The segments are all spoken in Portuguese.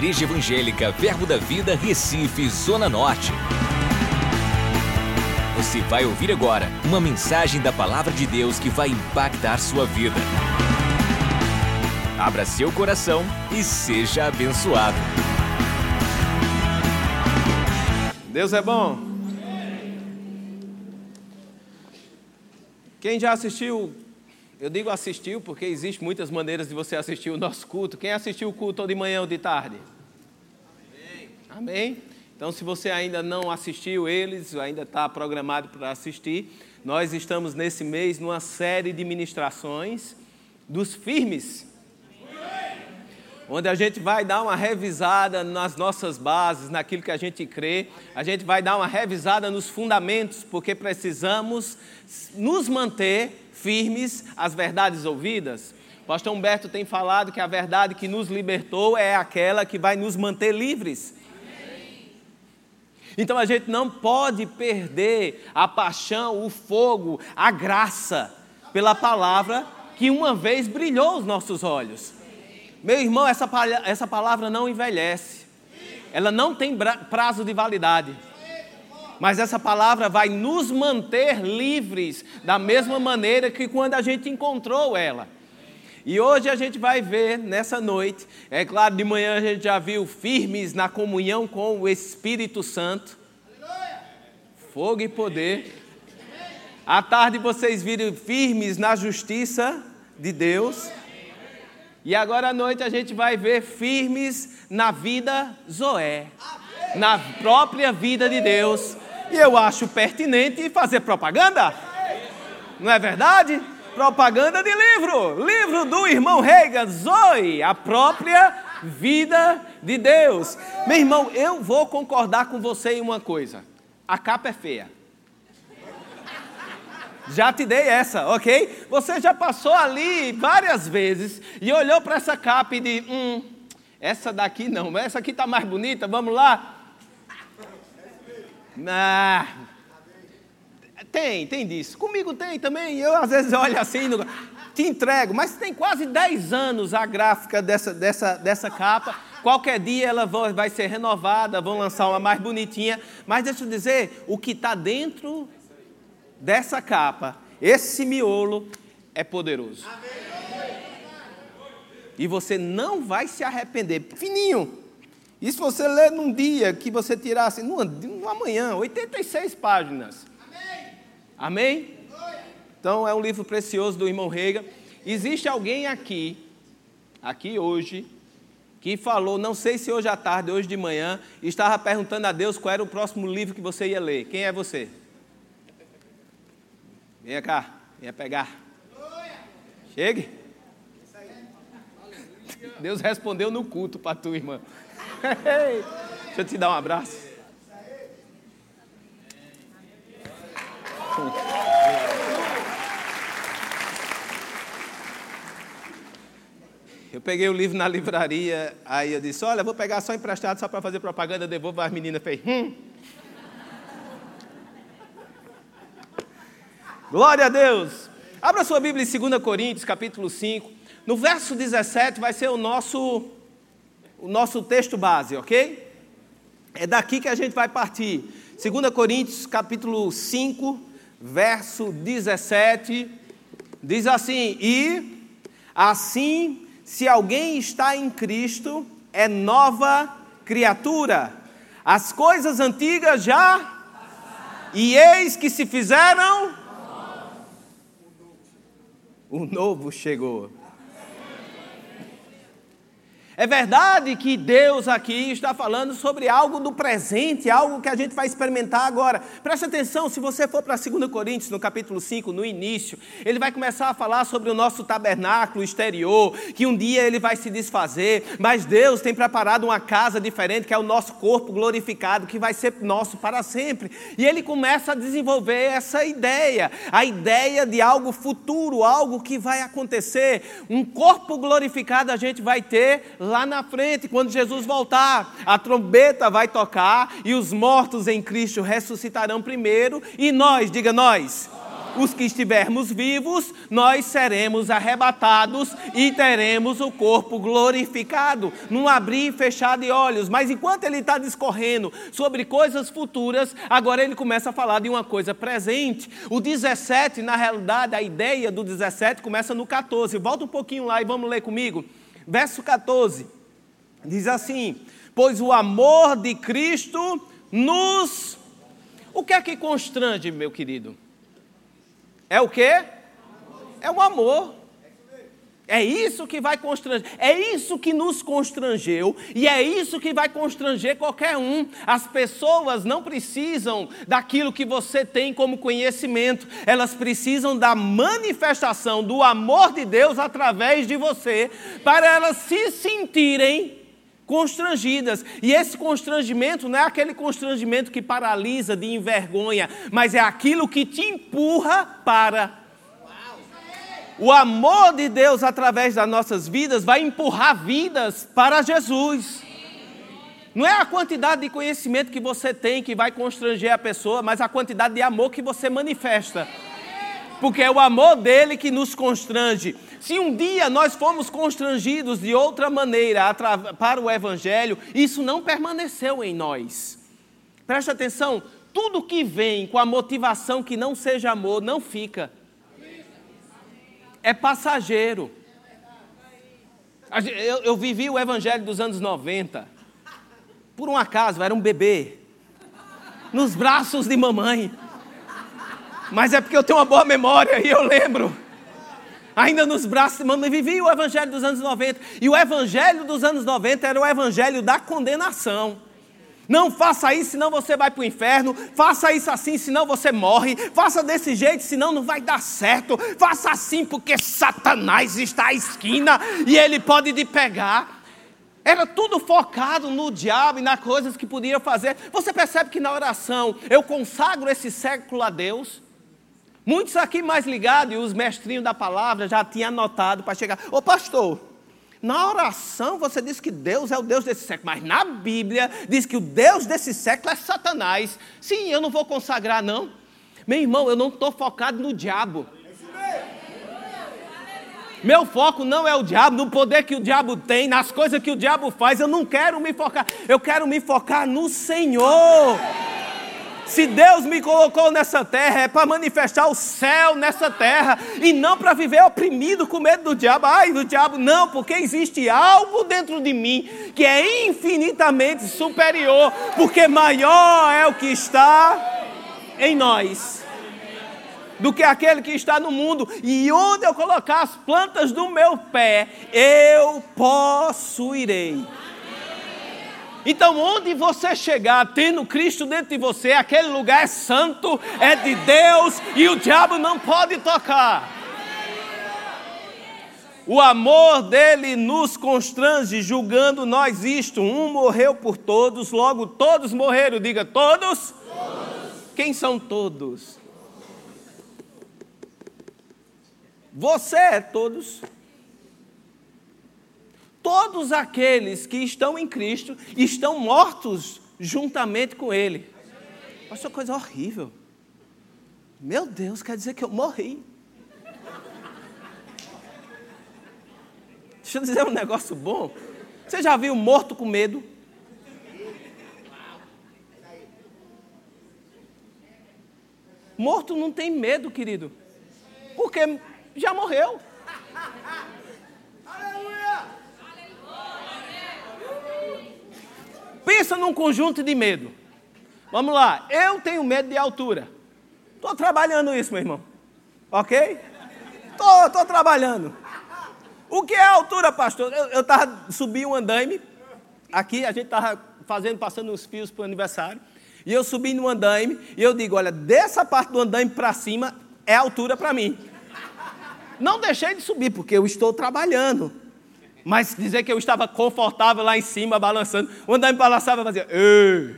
Igreja Evangélica Verbo da Vida, Recife, Zona Norte. Você vai ouvir agora uma mensagem da Palavra de Deus que vai impactar sua vida. Abra seu coração e seja abençoado. Deus é bom. Quem já assistiu, eu digo assistiu porque existem muitas maneiras de você assistir o nosso culto. Quem assistiu o culto de manhã ou de tarde? Amém. Amém. Então, se você ainda não assistiu eles, ainda está programado para assistir, nós estamos nesse mês numa série de ministrações dos firmes onde a gente vai dar uma revisada nas nossas bases, naquilo que a gente crê, a gente vai dar uma revisada nos fundamentos, porque precisamos nos manter firmes às verdades ouvidas. O pastor Humberto tem falado que a verdade que nos libertou é aquela que vai nos manter livres. Então a gente não pode perder a paixão, o fogo, a graça pela palavra que uma vez brilhou os nossos olhos. Meu irmão, essa, essa palavra não envelhece. Ela não tem prazo de validade. Mas essa palavra vai nos manter livres da mesma maneira que quando a gente encontrou ela. E hoje a gente vai ver nessa noite, é claro, de manhã a gente já viu firmes na comunhão com o Espírito Santo. Fogo e poder. À tarde vocês viram firmes na justiça de Deus. E agora à noite a gente vai ver firmes na vida Zoé, na própria vida de Deus. E eu acho pertinente fazer propaganda. Não é verdade? Propaganda de livro, livro do irmão Reagan, Zoe, a própria vida de Deus. Meu irmão, eu vou concordar com você em uma coisa: a capa é feia. Já te dei essa, ok? Você já passou ali várias vezes e olhou para essa capa e disse: Hum, essa daqui não, essa aqui está mais bonita, vamos lá. Ah, tem, tem disso. Comigo tem também. Eu às vezes olho assim, no, te entrego, mas tem quase 10 anos a gráfica dessa, dessa, dessa capa. Qualquer dia ela vai ser renovada, vão lançar uma mais bonitinha. Mas deixa eu dizer, o que está dentro dessa capa, esse miolo é poderoso. E você não vai se arrepender. Fininho. E se você ler num dia que você tirasse, numa, numa manhã, 86 páginas. Amém? Então é um livro precioso do irmão Rega. Existe alguém aqui, aqui hoje, que falou, não sei se hoje à tarde, hoje de manhã, estava perguntando a Deus qual era o próximo livro que você ia ler. Quem é você? Venha cá, venha pegar. Chegue. Deus respondeu no culto para tu, irmã. Deixa eu te dar um abraço. Eu peguei o livro na livraria, aí eu disse: Olha, vou pegar só emprestado, só para fazer propaganda, devolvo. As meninas fez: Hum. Glória a Deus. Abra sua Bíblia em 2 Coríntios, capítulo 5. No verso 17 vai ser o nosso, o nosso texto base, ok? É daqui que a gente vai partir. 2 Coríntios, capítulo 5, verso 17, diz assim: E assim, se alguém está em Cristo, é nova criatura. As coisas antigas já e eis que se fizeram o novo chegou. É verdade que Deus aqui está falando sobre algo do presente, algo que a gente vai experimentar agora. Preste atenção, se você for para 2 Coríntios, no capítulo 5, no início, ele vai começar a falar sobre o nosso tabernáculo exterior, que um dia ele vai se desfazer, mas Deus tem preparado uma casa diferente, que é o nosso corpo glorificado, que vai ser nosso para sempre. E ele começa a desenvolver essa ideia, a ideia de algo futuro, algo que vai acontecer. Um corpo glorificado a gente vai ter lá na frente, quando Jesus voltar, a trombeta vai tocar e os mortos em Cristo ressuscitarão primeiro, e nós, diga nós, os que estivermos vivos, nós seremos arrebatados e teremos o corpo glorificado, num abrir e fechar de olhos. Mas enquanto ele está discorrendo sobre coisas futuras, agora ele começa a falar de uma coisa presente. O 17, na realidade, a ideia do 17 começa no 14. Volta um pouquinho lá e vamos ler comigo. Verso 14 diz assim: Pois o amor de Cristo nos. O que é que constrange, meu querido? É o quê? É o amor. É isso que vai constranger, é isso que nos constrangeu e é isso que vai constranger qualquer um. As pessoas não precisam daquilo que você tem como conhecimento, elas precisam da manifestação do amor de Deus através de você, para elas se sentirem constrangidas. E esse constrangimento não é aquele constrangimento que paralisa, de envergonha, mas é aquilo que te empurra para. O amor de Deus através das nossas vidas vai empurrar vidas para Jesus. Não é a quantidade de conhecimento que você tem que vai constranger a pessoa, mas a quantidade de amor que você manifesta. Porque é o amor dele que nos constrange. Se um dia nós fomos constrangidos de outra maneira para o Evangelho, isso não permaneceu em nós. Preste atenção, tudo que vem com a motivação que não seja amor, não fica. É passageiro. Eu, eu vivi o Evangelho dos anos 90. Por um acaso, era um bebê. Nos braços de mamãe. Mas é porque eu tenho uma boa memória e eu lembro ainda nos braços de mamãe, vivia o evangelho dos anos 90. E o evangelho dos anos 90 era o evangelho da condenação. Não faça isso, senão você vai para o inferno. Faça isso assim, senão você morre. Faça desse jeito, senão não vai dar certo. Faça assim, porque Satanás está à esquina e ele pode te pegar. Era tudo focado no diabo e nas coisas que podia fazer. Você percebe que na oração eu consagro esse século a Deus. Muitos aqui mais ligados, e os mestrinhos da palavra já tinham anotado para chegar. Ô pastor, na oração você diz que Deus é o Deus desse século, mas na Bíblia diz que o Deus desse século é Satanás. Sim, eu não vou consagrar, não. Meu irmão, eu não estou focado no diabo. Meu foco não é o diabo, no poder que o diabo tem, nas coisas que o diabo faz. Eu não quero me focar, eu quero me focar no Senhor. Se Deus me colocou nessa terra, é para manifestar o céu nessa terra e não para viver oprimido com medo do diabo. Ai, do diabo, não, porque existe algo dentro de mim que é infinitamente superior, porque maior é o que está em nós do que aquele que está no mundo. E onde eu colocar as plantas do meu pé, eu possuirei. Então, onde você chegar, tendo Cristo dentro de você, aquele lugar é santo, é de Deus e o diabo não pode tocar. O amor dele nos constrange, julgando nós isto. Um morreu por todos, logo todos morreram. Diga, todos? todos. Quem são todos? Você é todos. Todos aqueles que estão em Cristo estão mortos juntamente com Ele. Olha uma coisa horrível. Meu Deus, quer dizer que eu morri. Deixa eu dizer um negócio bom. Você já viu morto com medo? Morto não tem medo, querido. Porque já morreu. Pensa num conjunto de medo. Vamos lá, eu tenho medo de altura. Estou trabalhando isso, meu irmão. Ok? Estou trabalhando. O que é altura, pastor? Eu estava subi um andaime. Aqui a gente estava fazendo, passando os fios para o aniversário. E eu subi no andaime e eu digo: olha, dessa parte do andaime para cima é altura para mim. Não deixei de subir, porque eu estou trabalhando. Mas dizer que eu estava confortável lá em cima, balançando, o andaime balançava e fazia. Ei.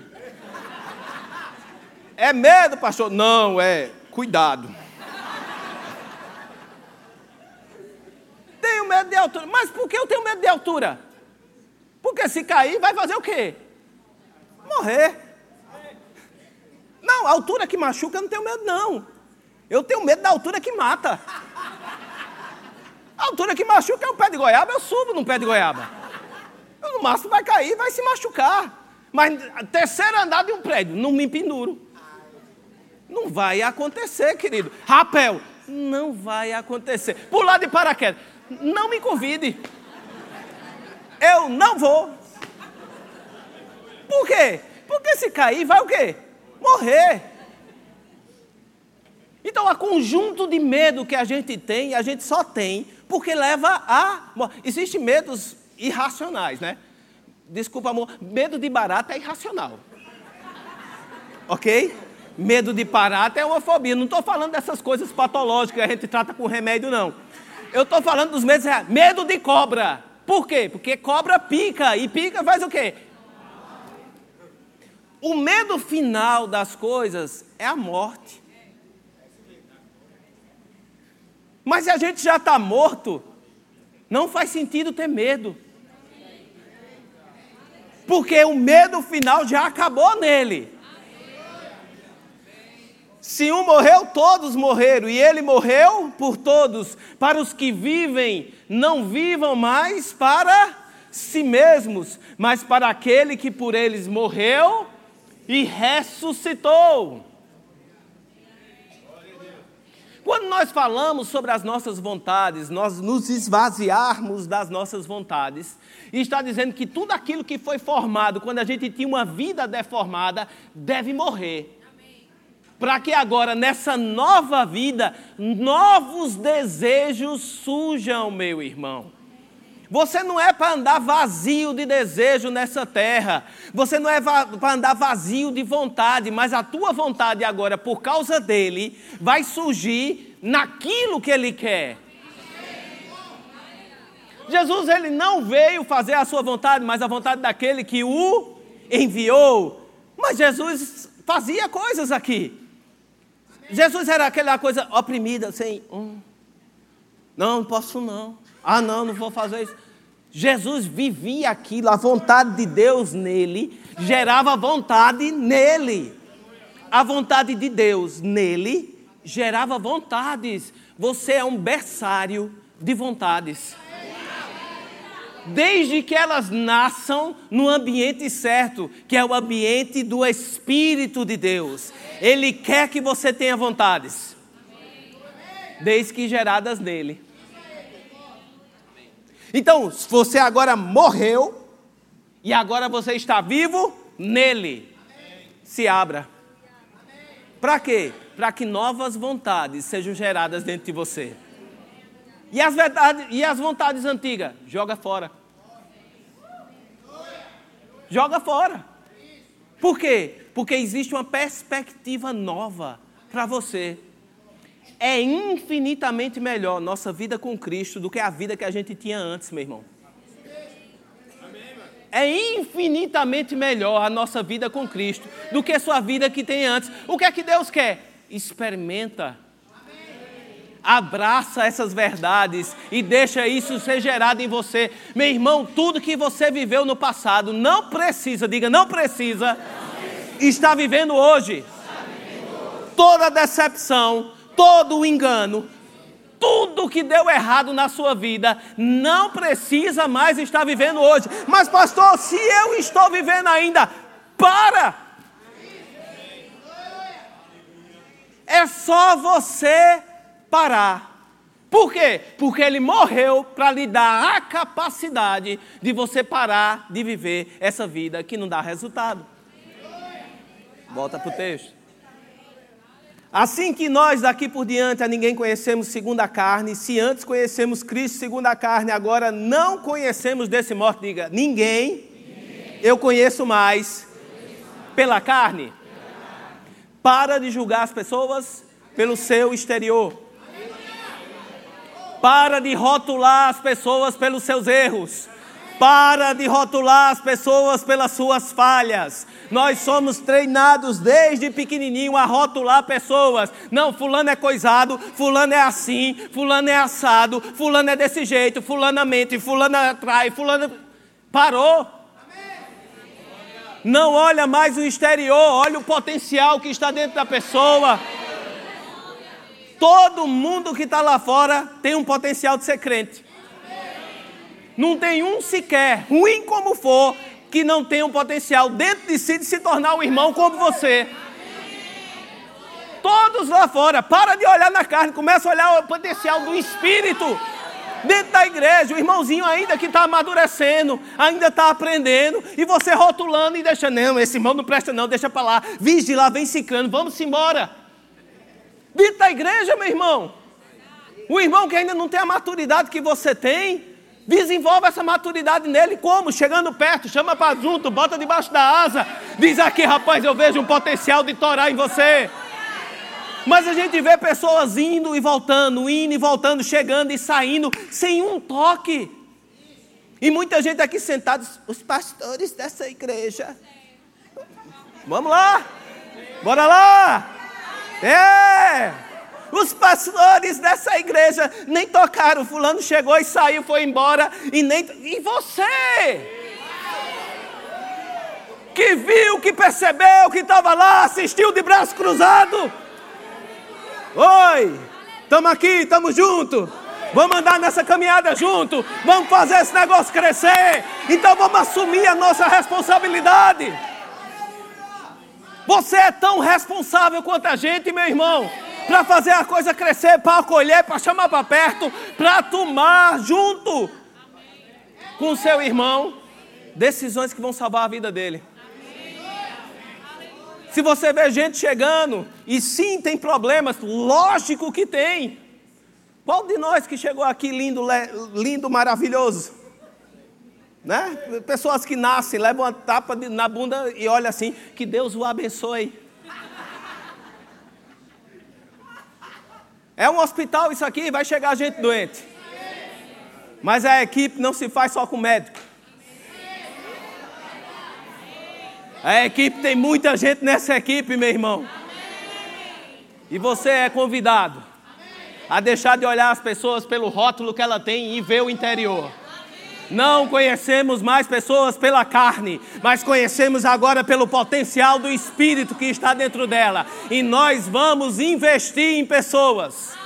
É medo, pastor? Não, é cuidado. Tenho medo de altura. Mas por que eu tenho medo de altura? Porque se cair, vai fazer o quê? Morrer. Não, a altura que machuca eu não tenho medo, não. Eu tenho medo da altura que mata. A altura que machuca é o pé de goiaba, eu subo no pé de goiaba. Eu, no máximo vai cair, vai se machucar. Mas terceiro andar de um prédio, não me penduro. Não vai acontecer, querido. Rapel, não vai acontecer. Pular de paraquedas, não me convide. Eu não vou. Por quê? Porque se cair, vai o quê? Morrer. Então, o conjunto de medo que a gente tem, a gente só tem porque leva a. Existem medos irracionais, né? Desculpa, amor. Medo de barata é irracional. Ok? Medo de barata é uma fobia. Não estou falando dessas coisas patológicas que a gente trata com remédio, não. Eu estou falando dos medos reais. Medo de cobra. Por quê? Porque cobra pica. E pica faz o quê? O medo final das coisas é a morte. Mas se a gente já está morto, não faz sentido ter medo. Porque o medo final já acabou nele. Se um morreu, todos morreram, e ele morreu por todos. Para os que vivem, não vivam mais para si mesmos, mas para aquele que por eles morreu e ressuscitou. Quando nós falamos sobre as nossas vontades, nós nos esvaziarmos das nossas vontades, e está dizendo que tudo aquilo que foi formado quando a gente tinha uma vida deformada deve morrer. Para que agora, nessa nova vida, novos desejos surjam, meu irmão. Você não é para andar vazio de desejo nessa terra. Você não é para andar vazio de vontade, mas a tua vontade agora, por causa dele, vai surgir naquilo que ele quer. Jesus ele não veio fazer a sua vontade, mas a vontade daquele que o enviou. Mas Jesus fazia coisas aqui. Jesus era aquela coisa oprimida, assim, hum, não, não posso não. Ah, não, não vou fazer isso. Jesus vivia aquilo, a vontade de Deus nele gerava vontade nele. A vontade de Deus nele gerava vontades. Você é um berçário de vontades. Desde que elas nasçam no ambiente certo, que é o ambiente do Espírito de Deus. Ele quer que você tenha vontades. Desde que geradas nele. Então, você agora morreu e agora você está vivo nele. Se abra. Para quê? Para que novas vontades sejam geradas dentro de você. E as, e as vontades antigas? Joga fora. Joga fora. Por quê? Porque existe uma perspectiva nova para você é infinitamente melhor nossa vida com Cristo do que a vida que a gente tinha antes, meu irmão. É infinitamente melhor a nossa vida com Cristo do que a sua vida que tem antes. O que é que Deus quer? Experimenta. Abraça essas verdades e deixa isso ser gerado em você. Meu irmão, tudo que você viveu no passado não precisa, diga, não precisa, está vivendo hoje. Toda decepção, todo o engano, tudo que deu errado na sua vida, não precisa mais estar vivendo hoje. Mas, pastor, se eu estou vivendo ainda, para! É só você parar. Por quê? Porque ele morreu para lhe dar a capacidade de você parar de viver essa vida que não dá resultado. Volta para o texto. Assim que nós daqui por diante a ninguém conhecemos segundo a carne, se antes conhecemos Cristo segundo a carne, agora não conhecemos desse modo, diga, ninguém, ninguém. eu conheço mais pela carne. Para de julgar as pessoas pelo seu exterior. Para de rotular as pessoas pelos seus erros. Para de rotular as pessoas pelas suas falhas. Nós somos treinados desde pequenininho a rotular pessoas. Não, fulano é coisado, fulano é assim, fulano é assado, fulano é desse jeito, fulano mente, fulano atrai, fulano parou. Não olha mais o exterior, olha o potencial que está dentro da pessoa. Todo mundo que está lá fora tem um potencial de ser crente. Não tem um sequer, ruim como for, que não tenha um potencial dentro de si de se tornar um irmão como você. Todos lá fora, para de olhar na carne, começa a olhar o potencial do espírito dentro da igreja, o irmãozinho ainda que está amadurecendo, ainda está aprendendo, e você rotulando e deixando, não, esse irmão não presta não, deixa para lá, vige lá, vem ciclando, vamos embora. Dentro da igreja, meu irmão, o irmão que ainda não tem a maturidade que você tem, desenvolve essa maturidade nele, como? Chegando perto, chama para junto, bota debaixo da asa, diz aqui, rapaz, eu vejo um potencial de torar em você. Mas a gente vê pessoas indo e voltando, indo e voltando, chegando e saindo, sem um toque. E muita gente aqui sentada, os pastores dessa igreja. Vamos lá, bora lá. É, os pastores dessa igreja nem tocaram. Fulano chegou e saiu, foi embora. E nem. E você? Que viu, que percebeu, que estava lá, assistiu de braço cruzado. Oi, estamos aqui, estamos juntos. Vamos andar nessa caminhada junto. Vamos fazer esse negócio crescer. Então vamos assumir a nossa responsabilidade. Você é tão responsável quanto a gente, meu irmão. Para fazer a coisa crescer, para acolher, para chamar para perto, para tomar junto com seu irmão decisões que vão salvar a vida dele. Se você vê gente chegando, e sim tem problemas, lógico que tem. Qual de nós que chegou aqui lindo, lindo, maravilhoso? Né? Pessoas que nascem, levam uma tapa na bunda e olham assim, que Deus o abençoe. É um hospital isso aqui, vai chegar gente doente. Mas a equipe não se faz só com médico. A equipe tem muita gente nessa equipe, meu irmão. E você é convidado a deixar de olhar as pessoas pelo rótulo que ela tem e ver o interior. Não conhecemos mais pessoas pela carne, mas conhecemos agora pelo potencial do espírito que está dentro dela. E nós vamos investir em pessoas.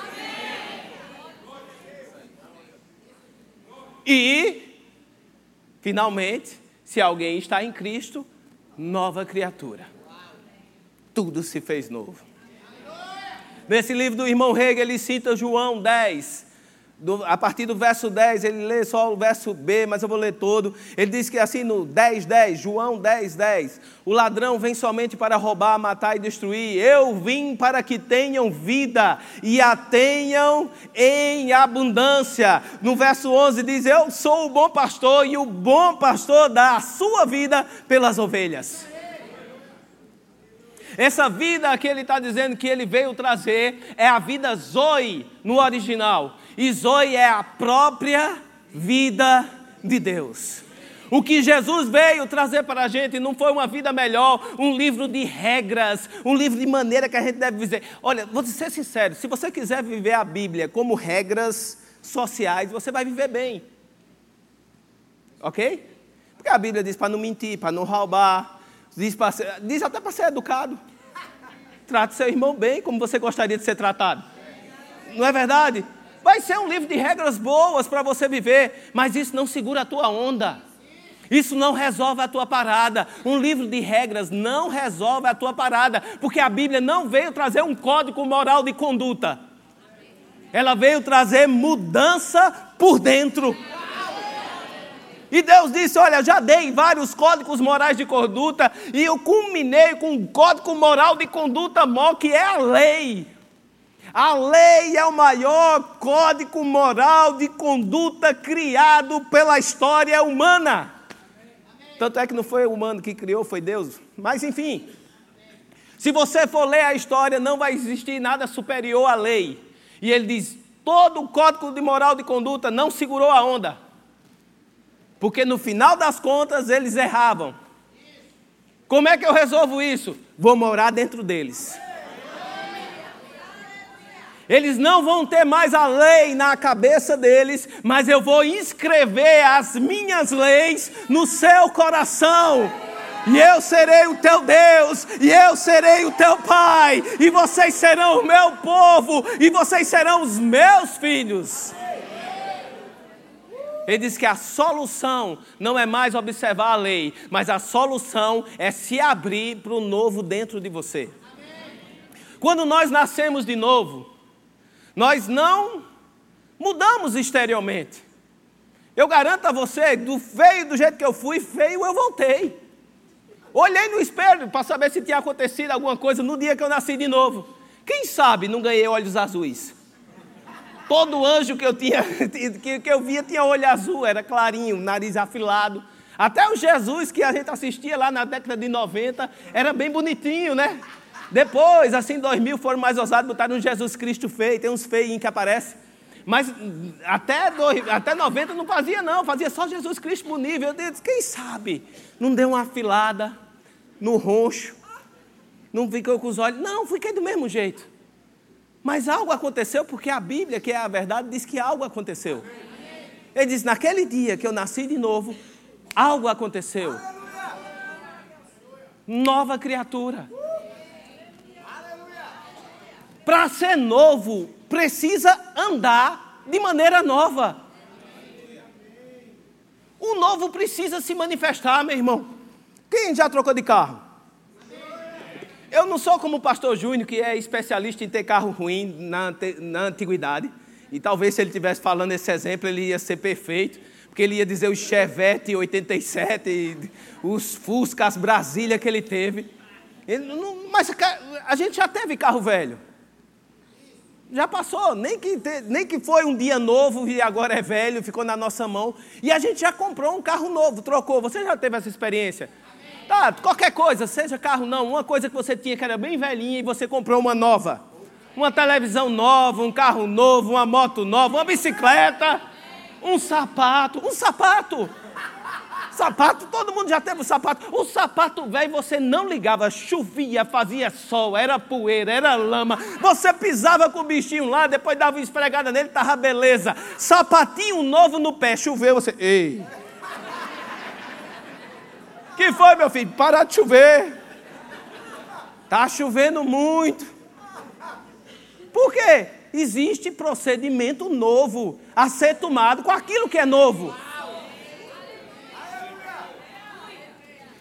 E, finalmente, se alguém está em Cristo, nova criatura. Tudo se fez novo. Nesse livro do irmão Hegel, ele cita João 10. Do, a partir do verso 10, ele lê só o verso B, mas eu vou ler todo. Ele diz que assim no 10, 10, João 10, 10, o ladrão vem somente para roubar, matar e destruir. Eu vim para que tenham vida e a tenham em abundância. No verso 11 diz: Eu sou o bom pastor e o bom pastor dá a sua vida pelas ovelhas. Essa vida que ele está dizendo que ele veio trazer é a vida Zoe no original. E Zoe é a própria vida de Deus. O que Jesus veio trazer para a gente não foi uma vida melhor, um livro de regras, um livro de maneira que a gente deve viver. Olha, vou ser sincero: se você quiser viver a Bíblia como regras sociais, você vai viver bem. Ok? Porque a Bíblia diz para não mentir, para não roubar, diz, ser, diz até para ser educado. Trate seu irmão bem, como você gostaria de ser tratado. Não é verdade? Vai ser um livro de regras boas para você viver, mas isso não segura a tua onda. Isso não resolve a tua parada. Um livro de regras não resolve a tua parada, porque a Bíblia não veio trazer um código moral de conduta. Ela veio trazer mudança por dentro. E Deus disse: Olha, já dei vários códigos morais de conduta, e eu culminei com um código moral de conduta maior, que é a lei. A lei é o maior código moral de conduta criado pela história humana. Tanto é que não foi o humano que criou, foi Deus. Mas enfim, se você for ler a história, não vai existir nada superior à lei. E ele diz: todo o código de moral de conduta não segurou a onda. Porque no final das contas eles erravam. Como é que eu resolvo isso? Vou morar dentro deles. Eles não vão ter mais a lei na cabeça deles, mas eu vou inscrever as minhas leis no seu coração. e eu serei o teu Deus, e eu serei o teu Pai, e vocês serão o meu povo, e vocês serão os meus filhos. Ele diz que a solução não é mais observar a lei, mas a solução é se abrir para o novo dentro de você. Quando nós nascemos de novo, nós não mudamos exteriormente. Eu garanto a você, do feio do jeito que eu fui, feio eu voltei. Olhei no espelho para saber se tinha acontecido alguma coisa no dia que eu nasci de novo. Quem sabe não ganhei olhos azuis. Todo anjo que eu tinha, que, que eu via tinha olho azul, era clarinho, nariz afilado. Até o Jesus que a gente assistia lá na década de 90 era bem bonitinho, né? Depois, assim, 2000 foram mais ousados, botaram um Jesus Cristo feio, tem uns feinhos que aparecem. Mas até, dois, até 90 não fazia, não, fazia só Jesus Cristo bonito. Eu disse, quem sabe? Não deu uma afilada no roncho, não ficou com os olhos. Não, fiquei do mesmo jeito. Mas algo aconteceu porque a Bíblia, que é a verdade, diz que algo aconteceu. Ele diz: naquele dia que eu nasci de novo, algo aconteceu. Nova criatura. Para ser novo, precisa andar de maneira nova. O novo precisa se manifestar, meu irmão. Quem já trocou de carro? Eu não sou como o pastor Júnior, que é especialista em ter carro ruim na, na antiguidade. E talvez se ele estivesse falando esse exemplo, ele ia ser perfeito. Porque ele ia dizer os Chevette 87, os Fuscas Brasília que ele teve. Ele não, mas a gente já teve carro velho. Já passou, nem que, nem que foi um dia novo e agora é velho, ficou na nossa mão. E a gente já comprou um carro novo, trocou. Você já teve essa experiência? Tá, qualquer coisa, seja carro não, uma coisa que você tinha que era bem velhinha e você comprou uma nova. Uma televisão nova, um carro novo, uma moto nova, uma bicicleta, um sapato, um sapato. Sapato, todo mundo já teve um sapato. O sapato velho você não ligava, chovia, fazia sol, era poeira, era lama. Você pisava com o bichinho lá, depois dava uma esfregada nele, tava beleza. Sapatinho novo no pé, choveu, você. Ei! Que foi, meu filho? Parar de chover. Tá chovendo muito. Por quê? Existe procedimento novo a ser tomado com aquilo que é novo.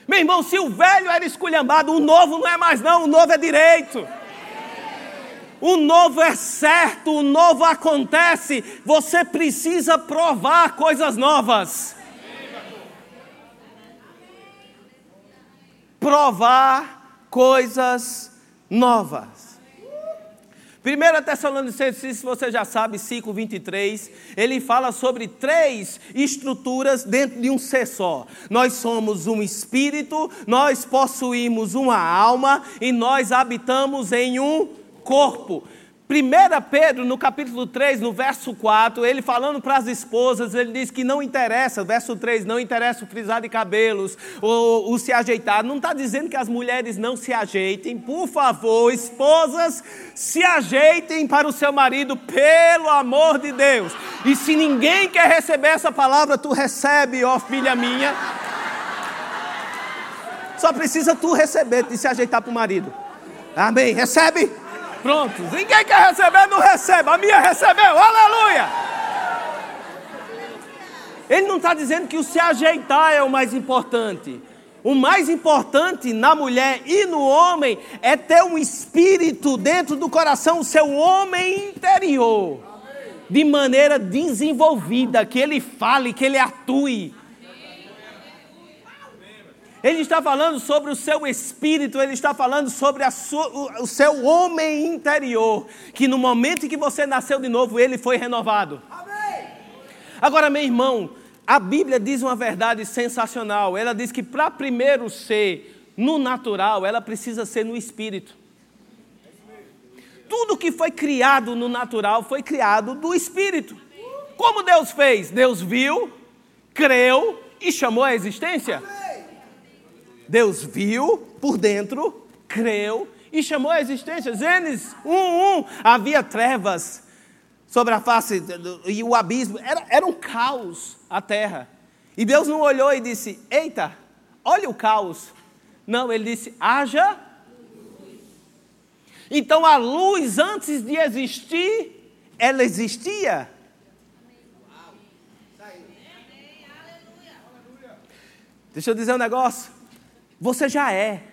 Meu irmão, se o velho era esculhambado, o novo não é mais não, o novo é direito. O novo é certo, o novo acontece. Você precisa provar coisas novas. provar coisas novas. 1 Tessalonicenses, se você já sabe, 5, 23, ele fala sobre três estruturas dentro de um ser só. Nós somos um espírito, nós possuímos uma alma e nós habitamos em um corpo. 1 Pedro, no capítulo 3, no verso 4, ele falando para as esposas, ele diz que não interessa, verso 3, não interessa o frisar de cabelos, ou o se ajeitar. Não está dizendo que as mulheres não se ajeitem. Por favor, esposas, se ajeitem para o seu marido, pelo amor de Deus. E se ninguém quer receber essa palavra, tu recebe, ó filha minha. Só precisa tu receber, de se ajeitar para o marido. Amém? Recebe? Pronto. Ninguém quer receber, não recebe. A minha recebeu. Aleluia. Ele não está dizendo que o se ajeitar é o mais importante. O mais importante na mulher e no homem é ter um espírito dentro do coração, o seu homem interior, de maneira desenvolvida, que ele fale, que ele atue. Ele está falando sobre o seu espírito, ele está falando sobre sua, o, seu homem interior, que no momento em que você nasceu de novo, ele foi renovado. Amém. Agora, meu irmão, a Bíblia diz uma verdade sensacional. Ela diz que para primeiro ser no natural, ela precisa ser no espírito. Tudo que foi criado no natural foi criado do espírito. Como Deus fez? Deus viu, creu e chamou a existência. Amém. Deus viu por dentro, creu e chamou a existência. Gênesis 1:1 havia trevas sobre a face e o abismo, era, era um caos a terra. E Deus não olhou e disse: Eita, olha o caos, Não, ele disse: haja. Então a luz, antes de existir, ela existia. Deixa eu dizer um negócio. Você já é.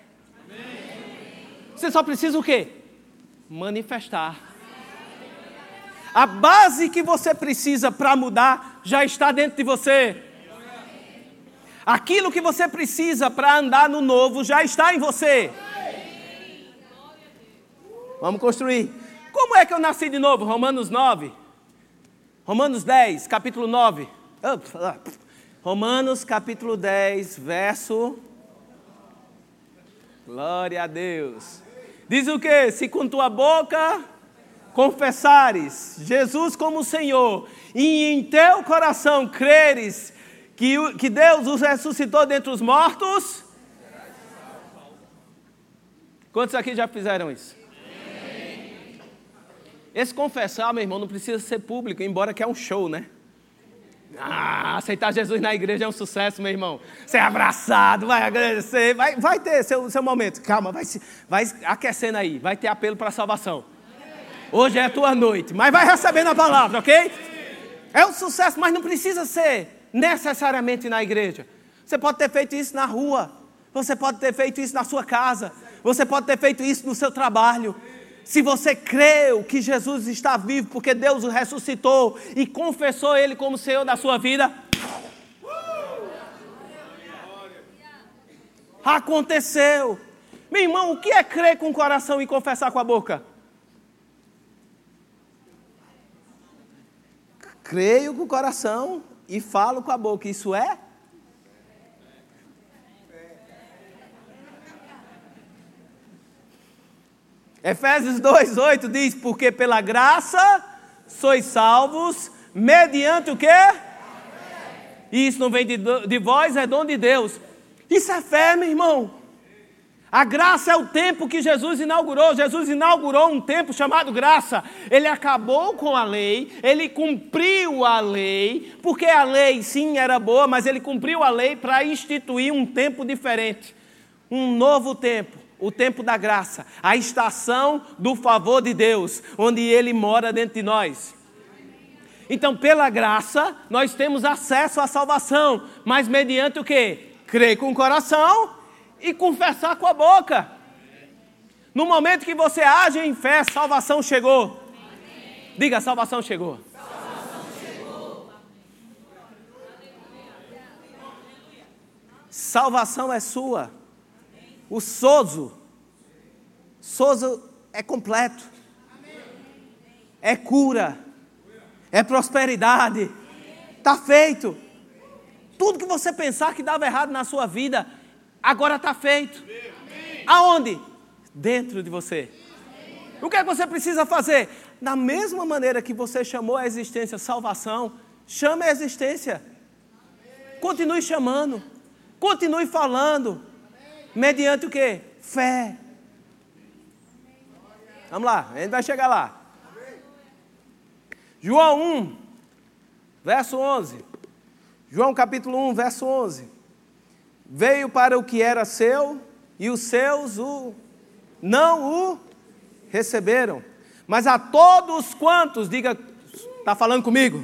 Você só precisa o quê? Manifestar. A base que você precisa para mudar já está dentro de você. Aquilo que você precisa para andar no novo já está em você. Vamos construir. Como é que eu nasci de novo? Romanos 9. Romanos 10, capítulo 9. Romanos capítulo 10, verso. Glória a Deus. Diz o que? Se com tua boca confessares Jesus como Senhor e em teu coração creres que, que Deus os ressuscitou dentre os mortos. Quantos aqui já fizeram isso? Esse confessar, meu irmão, não precisa ser público, embora que é um show, né? Ah, aceitar Jesus na igreja é um sucesso, meu irmão. Ser abraçado, vai agradecer, vai, vai ter seu, seu momento. Calma, vai, vai aquecendo aí, vai ter apelo para a salvação. Hoje é a tua noite, mas vai recebendo a palavra, ok? É um sucesso, mas não precisa ser necessariamente na igreja. Você pode ter feito isso na rua, você pode ter feito isso na sua casa, você pode ter feito isso no seu trabalho. Se você creu que Jesus está vivo porque Deus o ressuscitou e confessou Ele como Senhor da sua vida, aconteceu. Meu irmão, o que é crer com o coração e confessar com a boca? Creio com o coração e falo com a boca. Isso é? Efésios 2:8 diz: "Porque pela graça sois salvos mediante o quê? E isso não vem de, de vós, é dom de Deus. Isso é fé, meu irmão. A graça é o tempo que Jesus inaugurou. Jesus inaugurou um tempo chamado graça. Ele acabou com a lei, ele cumpriu a lei, porque a lei sim era boa, mas ele cumpriu a lei para instituir um tempo diferente, um novo tempo. O tempo da graça, a estação do favor de Deus, onde Ele mora dentro de nós. Então, pela graça, nós temos acesso à salvação, mas mediante o que? Crer com o coração e confessar com a boca. No momento que você age em fé, salvação chegou. Diga, salvação chegou. salvação chegou. Salvação é sua. O sozo, sozo é completo. É cura. É prosperidade. Está feito. Tudo que você pensar que dava errado na sua vida, Agora está feito. Aonde? Dentro de você. O que é que você precisa fazer? Da mesma maneira que você chamou a existência salvação, chame a existência. Continue chamando. Continue falando. Mediante o que? Fé. Vamos lá, a gente vai chegar lá. João 1, verso 11. João capítulo 1, verso 11. Veio para o que era seu e os seus o não o receberam. Mas a todos quantos, diga, está falando comigo?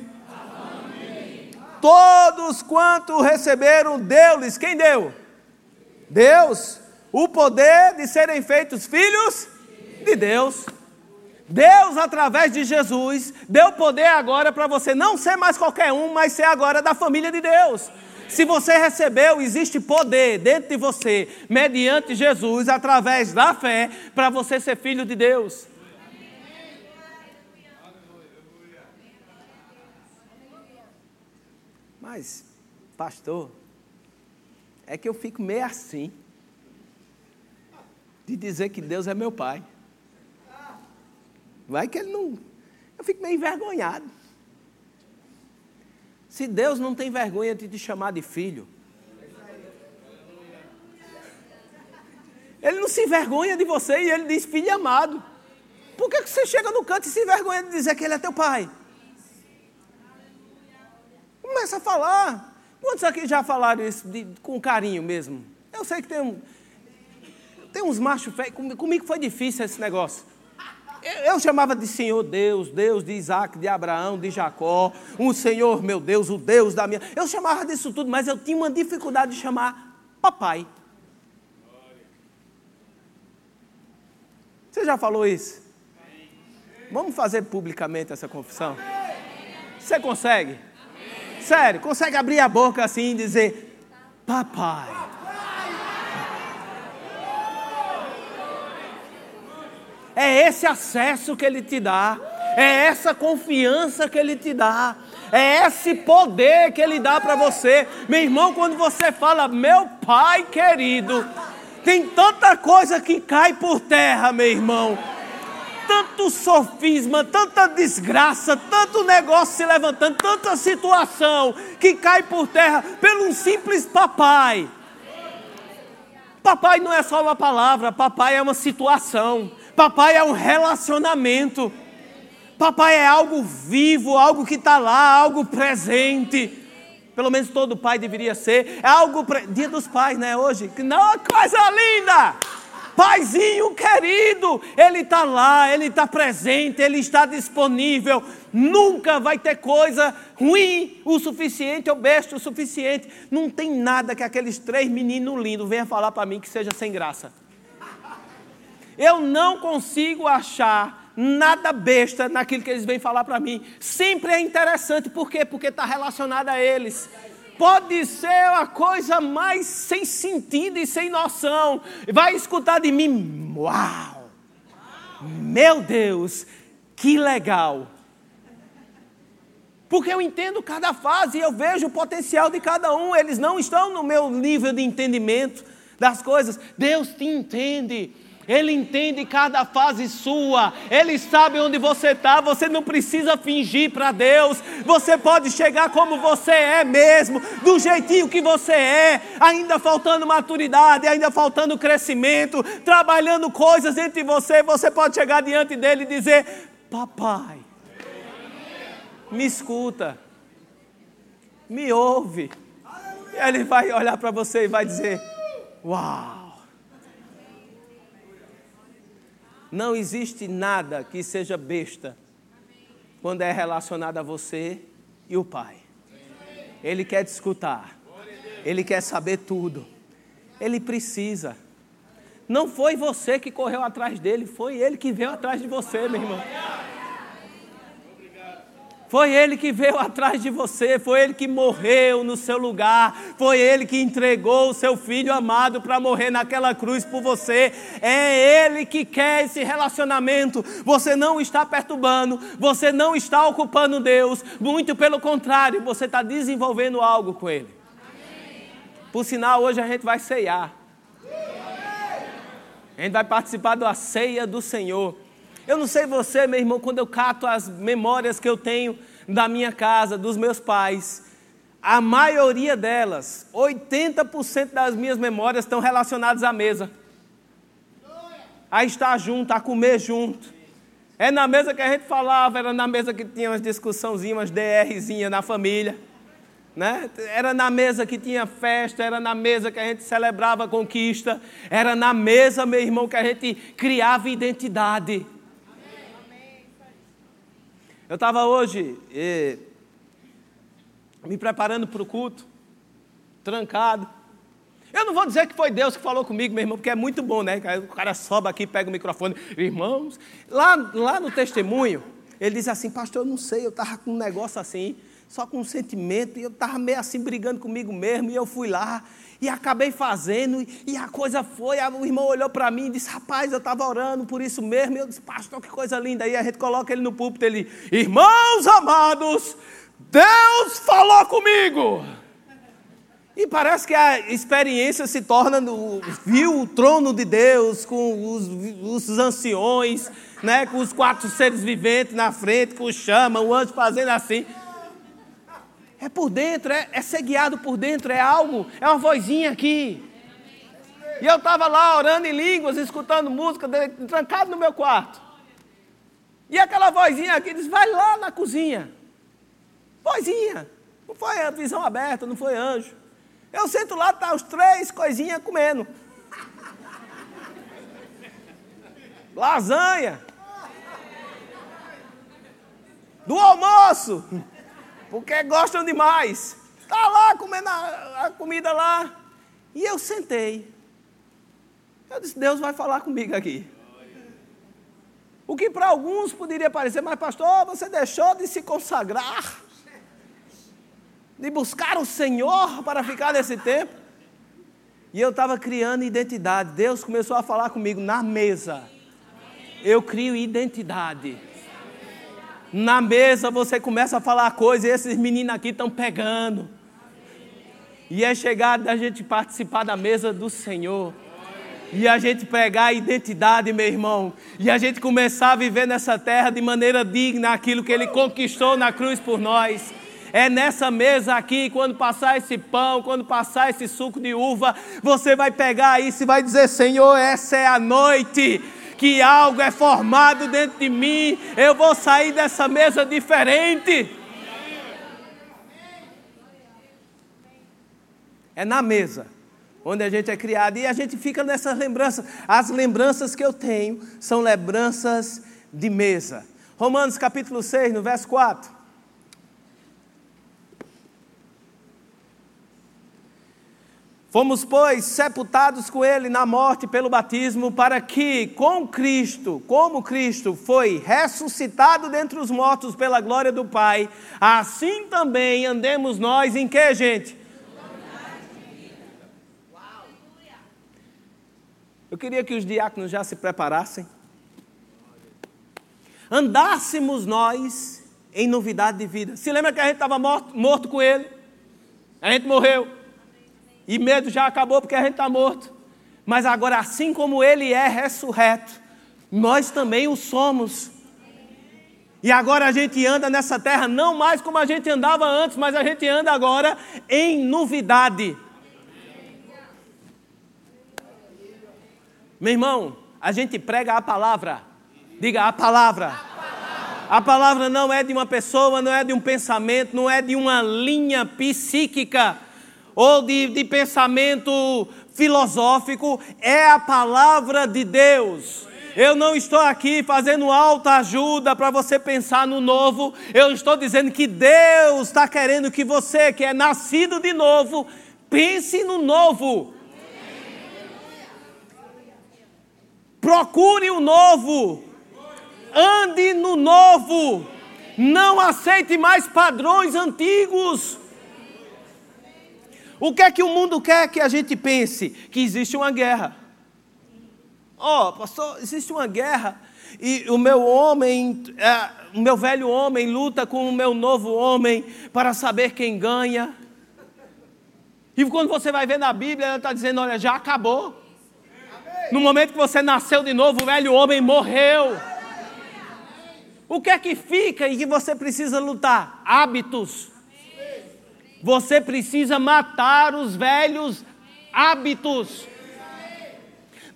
Todos quantos receberam, deu-lhes. Quem deu? Deus. O poder de serem feitos filhos de Deus. Deus, através de Jesus, deu poder agora para você não ser mais qualquer um, mas ser agora da família de Deus. Se você recebeu, existe poder dentro de você, mediante Jesus, através da fé, para você ser filho de Deus. Mas, pastor, é que eu fico meio assim de dizer que Deus é meu pai. Vai que ele não. Eu fico meio envergonhado. Se Deus não tem vergonha de te chamar de filho, Ele não se envergonha de você e ele diz filho amado. Por que você chega no canto e se envergonha de dizer que ele é teu pai? Começa a falar. Quantos aqui já falaram isso de, com carinho mesmo? Eu sei que tem um. tem uns machos feios. Comigo foi difícil esse negócio. Eu, eu chamava de Senhor Deus, Deus de Isaac, de Abraão, de Jacó, um Senhor, meu Deus, o Deus da minha. Eu chamava disso tudo, mas eu tinha uma dificuldade de chamar papai. Você já falou isso? Vamos fazer publicamente essa confissão? Você consegue? Sério, consegue abrir a boca assim e dizer: Papai. É esse acesso que Ele te dá, é essa confiança que Ele te dá, é esse poder que Ele dá para você. Meu irmão, quando você fala, meu Pai querido, tem tanta coisa que cai por terra, meu irmão. Tanto sofisma, tanta desgraça, tanto negócio se levantando, tanta situação que cai por terra pelo um simples papai. Papai não é só uma palavra, papai é uma situação, papai é um relacionamento, papai é algo vivo, algo que está lá, algo presente pelo menos todo pai deveria ser. É algo. Pre... Dia dos pais, né? Hoje. Não, coisa linda! Paizinho querido, Ele está lá, Ele está presente, Ele está disponível. Nunca vai ter coisa ruim o suficiente ou besta o suficiente. Não tem nada que aqueles três meninos lindos venham falar para mim que seja sem graça. Eu não consigo achar nada besta naquilo que eles vêm falar para mim. Sempre é interessante, por quê? Porque está relacionado a eles. Pode ser a coisa mais sem sentido e sem noção. Vai escutar de mim, uau! Meu Deus, que legal! Porque eu entendo cada fase e eu vejo o potencial de cada um. Eles não estão no meu nível de entendimento das coisas. Deus te entende. Ele entende cada fase sua, Ele sabe onde você está. Você não precisa fingir para Deus, você pode chegar como você é mesmo, do jeitinho que você é, ainda faltando maturidade, ainda faltando crescimento, trabalhando coisas entre você. Você pode chegar diante dele e dizer: Papai, me escuta, me ouve. Ele vai olhar para você e vai dizer: Uau! Não existe nada que seja besta quando é relacionado a você e o Pai. Ele quer te escutar. Ele quer saber tudo. Ele precisa. Não foi você que correu atrás dele, foi ele que veio atrás de você, meu irmão. Foi Ele que veio atrás de você, foi Ele que morreu no seu lugar, foi Ele que entregou o seu filho amado para morrer naquela cruz por você. É Ele que quer esse relacionamento. Você não está perturbando, você não está ocupando Deus, muito pelo contrário, você está desenvolvendo algo com Ele. Por sinal, hoje a gente vai ceiar. A gente vai participar da ceia do Senhor. Eu não sei você, meu irmão, quando eu cato as memórias que eu tenho da minha casa, dos meus pais, a maioria delas, 80% das minhas memórias estão relacionadas à mesa. A estar junto, a comer junto. É na mesa que a gente falava, era na mesa que tinha umas discussãozinhas, umas DRzinhas na família. Né? Era na mesa que tinha festa, era na mesa que a gente celebrava conquista, era na mesa, meu irmão, que a gente criava identidade. Eu estava hoje me preparando para o culto, trancado. Eu não vou dizer que foi Deus que falou comigo, meu irmão, porque é muito bom, né? O cara sobe aqui, pega o microfone, irmãos. Lá, lá no testemunho, ele diz assim: Pastor, eu não sei, eu estava com um negócio assim, só com um sentimento, e eu estava meio assim brigando comigo mesmo, e eu fui lá, e acabei fazendo, e a coisa foi. O irmão olhou para mim e disse: Rapaz, eu estava orando por isso mesmo. E eu disse: Pastor, que coisa linda. Aí a gente coloca ele no púlpito. Ele: Irmãos amados, Deus falou comigo. E parece que a experiência se torna, no, viu o trono de Deus com os, os anciões, né, com os quatro seres viventes na frente, com chama, o anjo fazendo assim. É por dentro, é, é ser guiado por dentro, é algo, é uma vozinha aqui. E eu estava lá orando em línguas, escutando música, trancado no meu quarto. E aquela vozinha aqui diz: vai lá na cozinha. Vozinha. Não foi a visão aberta, não foi anjo. Eu sento lá, tá os três coisinhas comendo. lasanha. Do almoço, porque gostam demais. Está lá comendo a, a comida lá. E eu sentei. Eu disse, Deus vai falar comigo aqui. O que para alguns poderia parecer, mas pastor, você deixou de se consagrar, de buscar o Senhor para ficar nesse tempo. E eu estava criando identidade. Deus começou a falar comigo na mesa. Eu crio identidade. Na mesa você começa a falar coisas e esses meninos aqui estão pegando. E é chegado a gente participar da mesa do Senhor. E a gente pregar a identidade, meu irmão. E a gente começar a viver nessa terra de maneira digna aquilo que Ele conquistou na cruz por nós. É nessa mesa aqui, quando passar esse pão, quando passar esse suco de uva, você vai pegar isso e vai dizer: Senhor, essa é a noite que algo é formado dentro de mim, eu vou sair dessa mesa diferente. É na mesa onde a gente é criado e a gente fica nessas lembranças. As lembranças que eu tenho são lembranças de mesa. Romanos capítulo 6, no verso 4. Fomos, pois, sepultados com Ele na morte pelo batismo, para que, com Cristo, como Cristo foi ressuscitado dentre os mortos pela glória do Pai, assim também andemos nós em que, gente? Eu queria que os diáconos já se preparassem. Andássemos nós em novidade de vida. Se lembra que a gente estava morto, morto com Ele? A gente morreu. E medo já acabou porque a gente está morto. Mas agora, assim como Ele é ressurreto, nós também o somos. E agora a gente anda nessa terra não mais como a gente andava antes, mas a gente anda agora em novidade. Meu irmão, a gente prega a palavra. Diga a palavra. A palavra não é de uma pessoa, não é de um pensamento, não é de uma linha psíquica ou de, de pensamento filosófico, é a palavra de Deus. Eu não estou aqui fazendo alta ajuda para você pensar no novo. Eu estou dizendo que Deus está querendo que você, que é nascido de novo, pense no novo. Procure o novo. Ande no novo. Não aceite mais padrões antigos. O que é que o mundo quer que a gente pense? Que existe uma guerra. Ó, oh, pastor, existe uma guerra e o meu homem, é, o meu velho homem luta com o meu novo homem para saber quem ganha. E quando você vai ver na Bíblia, ela está dizendo: olha, já acabou. No momento que você nasceu de novo, o velho homem morreu. O que é que fica e que você precisa lutar? Hábitos. Você precisa matar os velhos hábitos.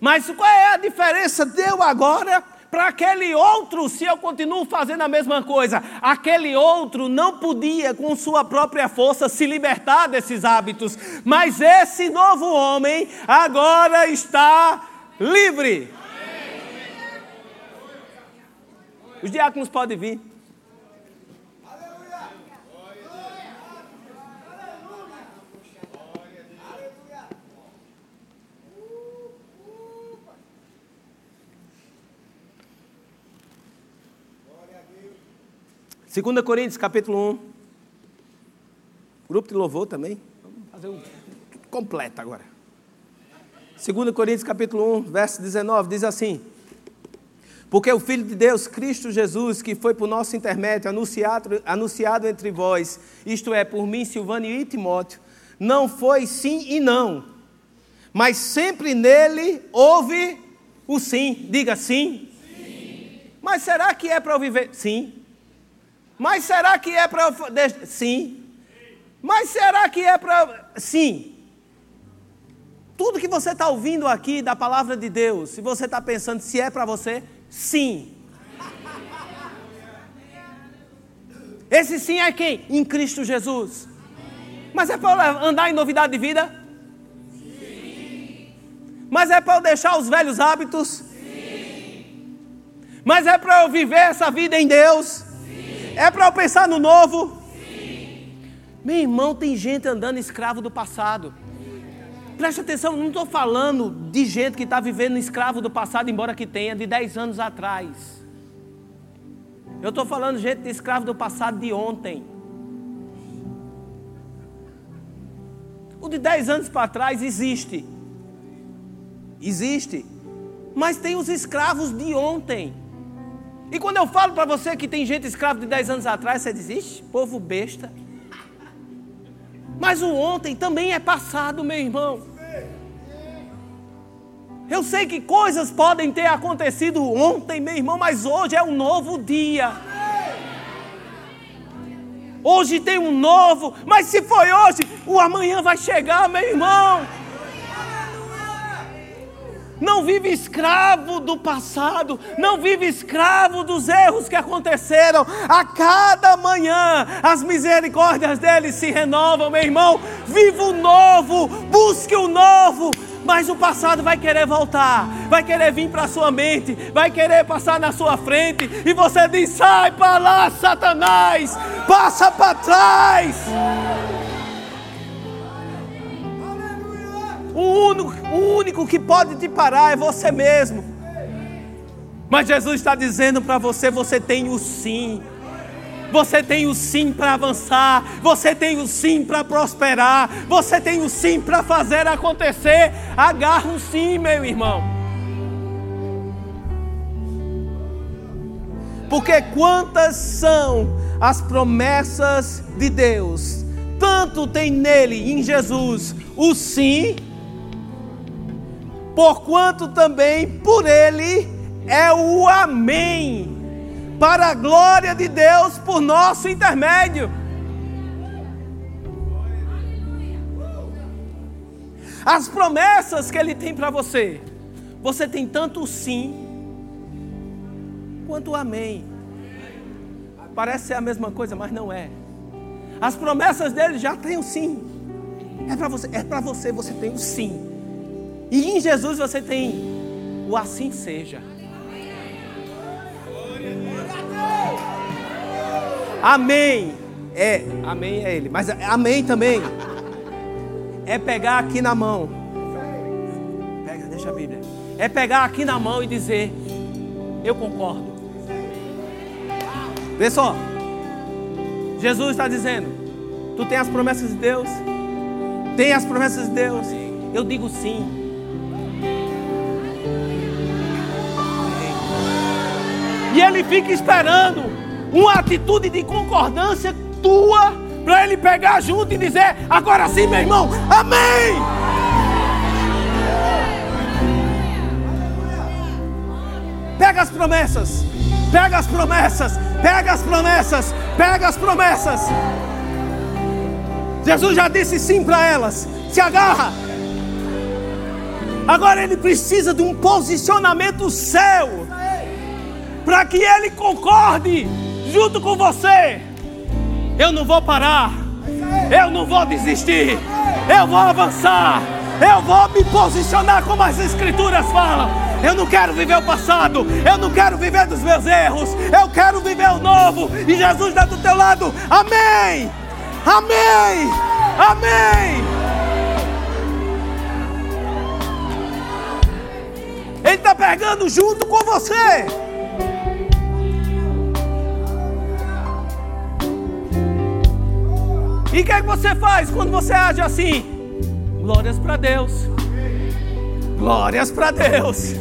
Mas qual é a diferença deu agora para aquele outro se eu continuo fazendo a mesma coisa? Aquele outro não podia, com sua própria força, se libertar desses hábitos. Mas esse novo homem agora está livre. Os diáconos podem vir. Segunda Coríntios, capítulo 1. Grupo de louvor também. Vamos fazer um completo agora. 2 Coríntios capítulo 1, verso 19, diz assim: Porque o Filho de Deus, Cristo Jesus, que foi por nosso intermédio anunciado, anunciado entre vós, isto é, por mim, Silvano e Timóteo, não foi sim e não, mas sempre nele houve o sim. Diga sim. sim. Mas será que é para eu viver? Sim. Mas será que é para eu. Sim. Mas será que é para. Sim. Tudo que você está ouvindo aqui da palavra de Deus, se você está pensando se é para você, sim. Esse sim é quem? Em Cristo Jesus. Mas é para andar em novidade de vida? Sim. Mas é para eu deixar os velhos hábitos? Sim. Mas é para eu viver essa vida em Deus? É para eu pensar no novo? Sim. Meu irmão, tem gente andando escravo do passado. Preste atenção, não estou falando de gente que está vivendo escravo do passado, embora que tenha, de 10 anos atrás. Eu estou falando gente de escravo do passado de ontem. O de 10 anos para trás existe. Existe. Mas tem os escravos de ontem. E quando eu falo para você que tem gente escrava de 10 anos atrás, você diz, Ixi, povo besta. Mas o ontem também é passado, meu irmão. Eu sei que coisas podem ter acontecido ontem, meu irmão, mas hoje é um novo dia. Hoje tem um novo, mas se foi hoje, o amanhã vai chegar, meu irmão. Não vive escravo do passado, não vive escravo dos erros que aconteceram. A cada manhã as misericórdias dele se renovam, meu irmão. Viva o novo, busque o novo. Mas o passado vai querer voltar, vai querer vir para a sua mente, vai querer passar na sua frente, e você diz: sai para lá, Satanás, passa para trás. O único, o único que pode te parar é você mesmo. Mas Jesus está dizendo para você: você tem o sim. Você tem o sim para avançar, você tem o sim para prosperar, você tem o sim para fazer acontecer. Agarra o sim, meu irmão. Porque quantas são as promessas de Deus? Tanto tem nele, em Jesus, o sim porquanto também por ele é o Amém, para a glória de Deus por nosso intermédio. As promessas que Ele tem para você, você tem tanto o sim quanto o amém. Parece ser a mesma coisa, mas não é. As promessas dele já tem o sim. É para você, é para você, você tem o sim. E em Jesus você tem o assim seja. Amém. É, amém é ele. Mas amém também. É pegar aqui na mão. Pega, deixa a Bíblia. É pegar aqui na mão e dizer: Eu concordo. Vê só. Jesus está dizendo: Tu tem as promessas de Deus? Tem as promessas de Deus? Eu digo sim. E ele fica esperando uma atitude de concordância tua para ele pegar junto e dizer: agora sim, meu irmão, amém. Pega as promessas, pega as promessas, pega as promessas, pega as promessas. Jesus já disse sim para elas, se agarra. Agora ele precisa de um posicionamento seu para que Ele concorde junto com você. Eu não vou parar, eu não vou desistir, eu vou avançar, eu vou me posicionar como as Escrituras falam. Eu não quero viver o passado, eu não quero viver dos meus erros, eu quero viver o novo. E Jesus está do teu lado. Amém! Amém! Amém! Ele está pegando junto com você. E o que, é que você faz quando você age assim? Glórias para Deus. Glórias para Deus.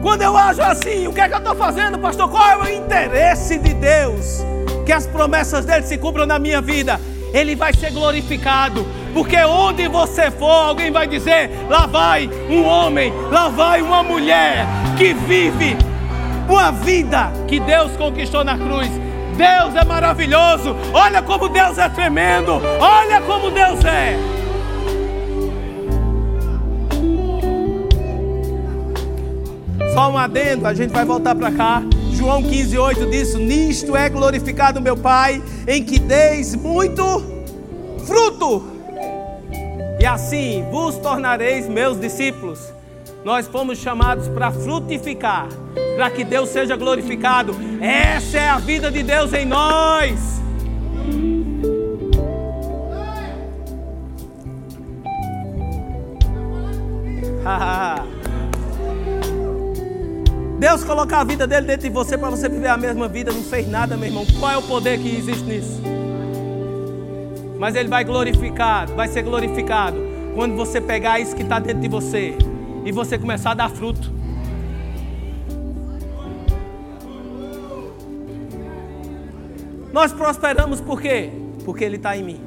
Quando eu ajo assim, o que é que eu estou fazendo, pastor? Qual é o interesse de Deus? Que as promessas dele se cumpram na minha vida. Ele vai ser glorificado, porque onde você for, alguém vai dizer: lá vai um homem, lá vai uma mulher que vive uma vida que Deus conquistou na cruz. Deus é maravilhoso. Olha como Deus é tremendo. Olha como Deus é. Só um adendo, a gente vai voltar para cá. João 15,8 diz: Nisto é glorificado meu Pai, em que deis muito fruto, e assim vos tornareis meus discípulos. Nós fomos chamados para frutificar, para que Deus seja glorificado. Essa é a vida de Deus em nós. Deus colocar a vida dele dentro de você para você viver a mesma vida, não fez nada, meu irmão. Qual é o poder que existe nisso? Mas ele vai glorificar, vai ser glorificado quando você pegar isso que está dentro de você e você começar a dar fruto. Nós prosperamos por quê? Porque Ele está em mim.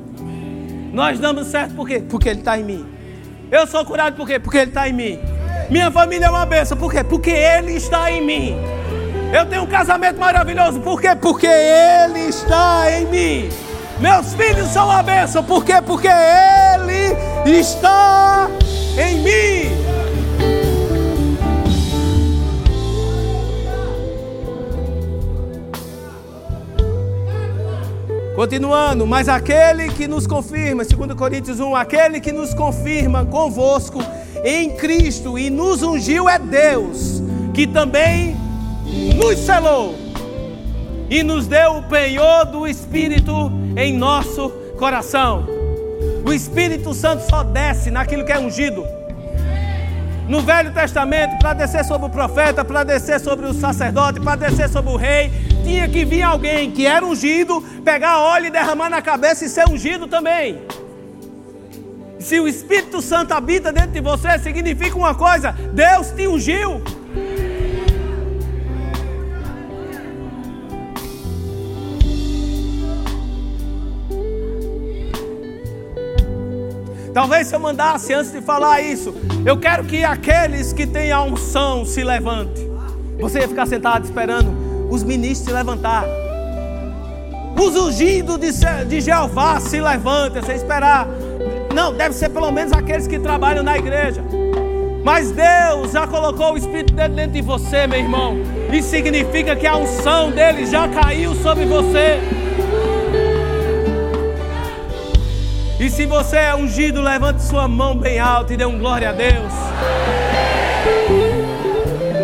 Nós damos certo por quê? Porque Ele está em mim. Eu sou curado por quê? Porque Ele está em mim. Minha família é uma bênção, por quê? Porque Ele está em mim. Eu tenho um casamento maravilhoso, por quê? Porque Ele está em mim. Meus filhos são uma bênção, por quê? Porque Ele está em mim. Continuando, mas aquele que nos confirma, 2 Coríntios 1, aquele que nos confirma convosco em Cristo e nos ungiu é Deus, que também nos selou e nos deu o penhor do Espírito em nosso coração. O Espírito Santo só desce naquilo que é ungido. No Velho Testamento, para descer sobre o profeta, para descer sobre o sacerdote, para descer sobre o rei, tinha que vir alguém que era ungido, pegar óleo e derramar na cabeça e ser ungido também. Se o Espírito Santo habita dentro de você, significa uma coisa: Deus te ungiu. Talvez se eu mandasse antes de falar isso, eu quero que aqueles que têm a unção se levante. Você ia ficar sentado esperando os ministros se levantar. Os ungidos de, de Jeová se levantem, sem esperar. Não, deve ser pelo menos aqueles que trabalham na igreja. Mas Deus já colocou o Espírito dele dentro de você, meu irmão. Isso significa que a unção dele já caiu sobre você. E se você é ungido, levante sua mão bem alta e dê um glória a Deus.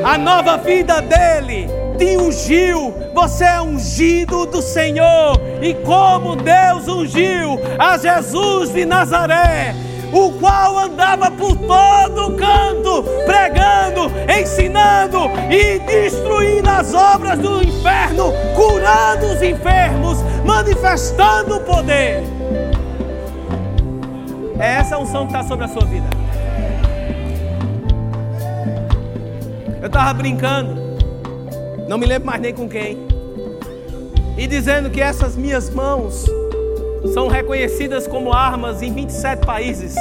A nova vida dele te ungiu, você é ungido do Senhor, e como Deus ungiu a Jesus de Nazaré, o qual andava por todo canto, pregando, ensinando e destruindo as obras do inferno, curando os enfermos, manifestando o poder. É essa unção que está sobre a sua vida. Eu estava brincando não me lembro mais nem com quem, e dizendo que essas minhas mãos são reconhecidas como armas em 27 países.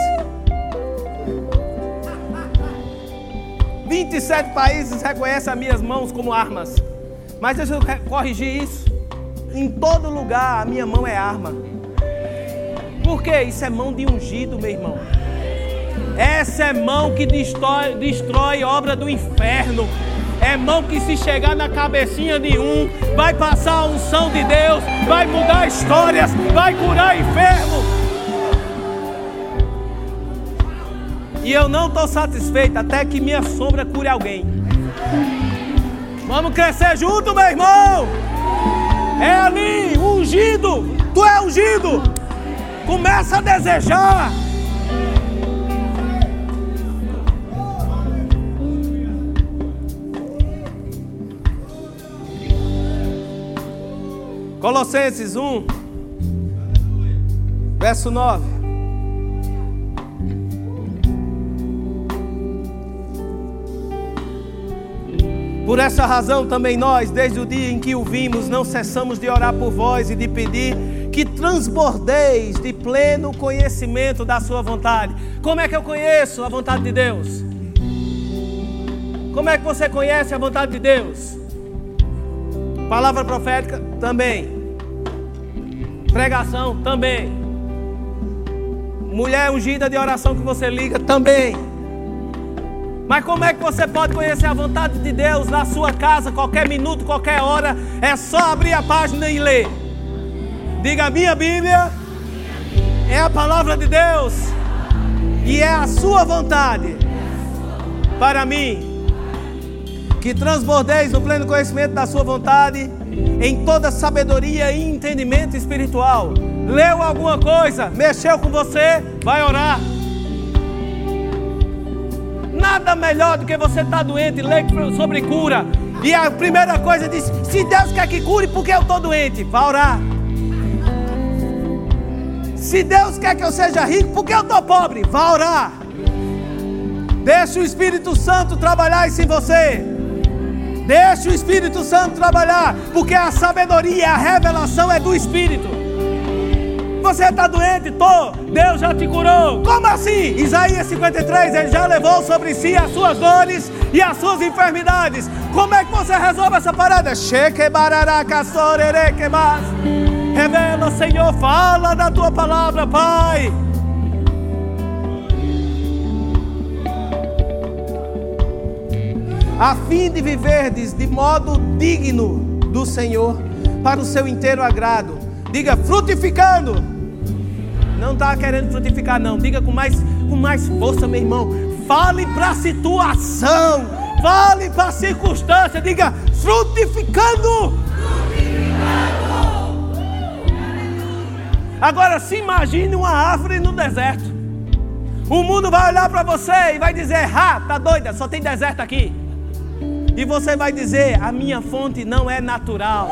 27 países reconhecem as minhas mãos como armas. Mas deixa eu corrigir isso. Em todo lugar a minha mão é arma. Por quê? Isso é mão de ungido, meu irmão. Essa é mão que destrói, destrói obra do inferno. É mão que se chegar na cabecinha de um, vai passar a unção de Deus, vai mudar histórias, vai curar enfermo. E eu não estou satisfeito até que minha sombra cure alguém. Vamos crescer junto, meu irmão. É ali, ungido. Tu é ungido. Começa a desejar. Colossenses 1, verso 9. Por essa razão também nós, desde o dia em que o vimos, não cessamos de orar por vós e de pedir que transbordeis de pleno conhecimento da sua vontade. Como é que eu conheço a vontade de Deus? Como é que você conhece a vontade de Deus? Palavra profética também. Pregação também. Mulher ungida de oração que você liga também. Mas como é que você pode conhecer a vontade de Deus na sua casa, qualquer minuto, qualquer hora? É só abrir a página e ler. Diga: minha Bíblia é a palavra de Deus e é a sua vontade. para mim. Que transbordeis no pleno conhecimento da Sua vontade, em toda sabedoria e entendimento espiritual. Leu alguma coisa, mexeu com você, vai orar. Nada melhor do que você estar tá doente, ler sobre cura. E a primeira coisa diz: se Deus quer que cure, por que eu estou doente? Vai orar. Se Deus quer que eu seja rico, por que eu estou pobre? Vá orar. Deixe o Espírito Santo trabalhar isso em você. Deixe o Espírito Santo trabalhar, porque a sabedoria, a revelação é do Espírito. Você está doente? Tô. Deus já te curou. Como assim? Isaías 53, ele já levou sobre si as suas dores e as suas enfermidades. Como é que você resolve essa parada? Revela, Senhor, fala da tua palavra, Pai. A fim de viverdes de modo digno do Senhor, para o seu inteiro agrado. Diga frutificando. Não está querendo frutificar, não. Diga com mais, com mais força, meu irmão. Fale para a situação. Fale para a circunstância. Diga frutificando. Agora se imagine uma árvore no deserto. O mundo vai olhar para você e vai dizer: "Ah, tá doida, só tem deserto aqui". E você vai dizer: "A minha fonte não é natural".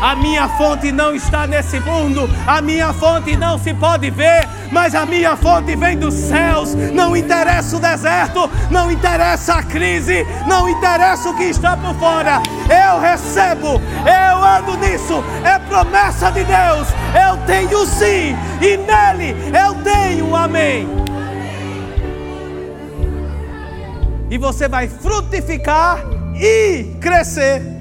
A minha fonte não está nesse mundo, a minha fonte não se pode ver, mas a minha fonte vem dos céus. Não interessa o deserto, não interessa a crise, não interessa o que está por fora. Eu recebo, eu ando nisso, é promessa de Deus. Eu tenho sim, e nele eu tenho amém. E você vai frutificar e crescer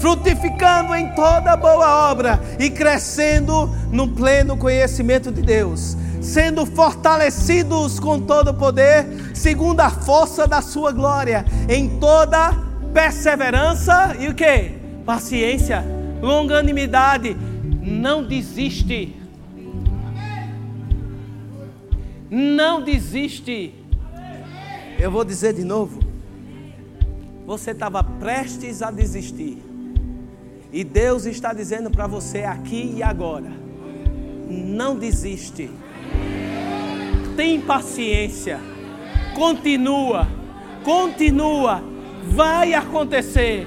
frutificando em toda boa obra e crescendo no pleno conhecimento de Deus, sendo fortalecidos com todo o poder, segundo a força da sua glória, em toda perseverança e o que? Paciência, longanimidade, não desiste. Não desiste. Eu vou dizer de novo. Você estava prestes a desistir. E Deus está dizendo para você aqui e agora: não desiste. Tem paciência. Continua. Continua. Vai acontecer.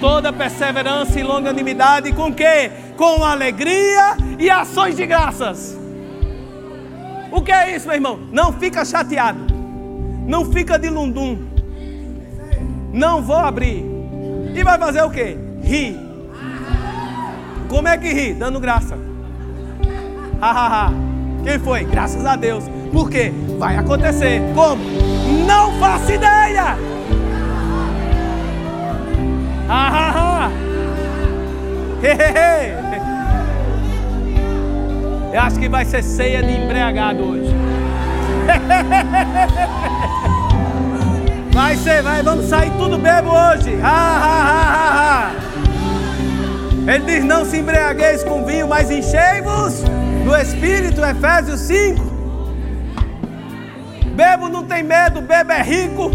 Toda perseverança e longanimidade com que? Com alegria e ações de graças. O que é isso, meu irmão? Não fica chateado. Não fica de lundum. Não vou abrir. E vai fazer o quê? Rir como é que ri? Dando graça. Hahaha. Quem foi? Graças a Deus. Por quê? Vai acontecer. Como? Não faço ideia. Hahaha. Eu acho que vai ser ceia de embriagado hoje. Vai ser, vai, vamos sair tudo bebo hoje. Ha, ha, ha. Ele diz: Não se embriagueis com vinho, mas enchei-vos do Espírito, Efésios 5. Bebo não tem medo, bebo é rico.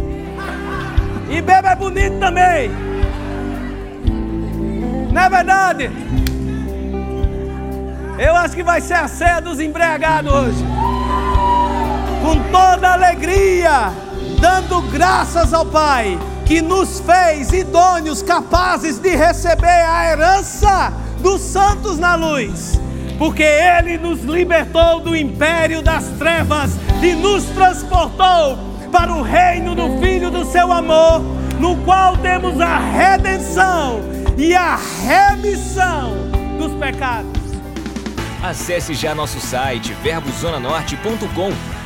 E bebo é bonito também. Não é verdade? Eu acho que vai ser a ceia dos embriagados hoje. Com toda alegria, dando graças ao Pai que nos fez idôneos, capazes de receber a herança dos santos na luz, porque Ele nos libertou do império das trevas e nos transportou para o reino do Filho do Seu amor, no qual temos a redenção e a remissão dos pecados. Acesse já nosso site verbozonanorte.com,